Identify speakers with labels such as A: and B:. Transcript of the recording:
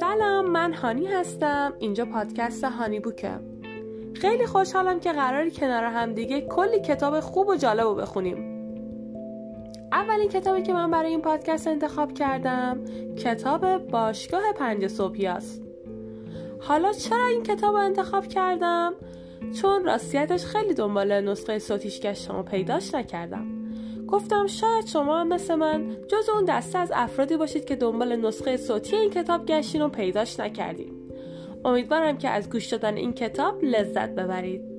A: سلام من هانی هستم. اینجا پادکست هانی بوکه. خیلی خوشحالم که قراری کنار هم دیگه کلی کتاب خوب و جالب رو بخونیم. اولین کتابی که من برای این پادکست انتخاب کردم کتاب باشگاه پنج صبحی است. حالا چرا این کتاب رو انتخاب کردم؟ چون راستیتش خیلی دنبال نسخه صوتیش گشتم و پیداش نکردم. گفتم شاید شما هم مثل من جز اون دسته از افرادی باشید که دنبال نسخه صوتی این کتاب گشتین و پیداش نکردیم امیدوارم که از گوش دادن این کتاب لذت ببرید.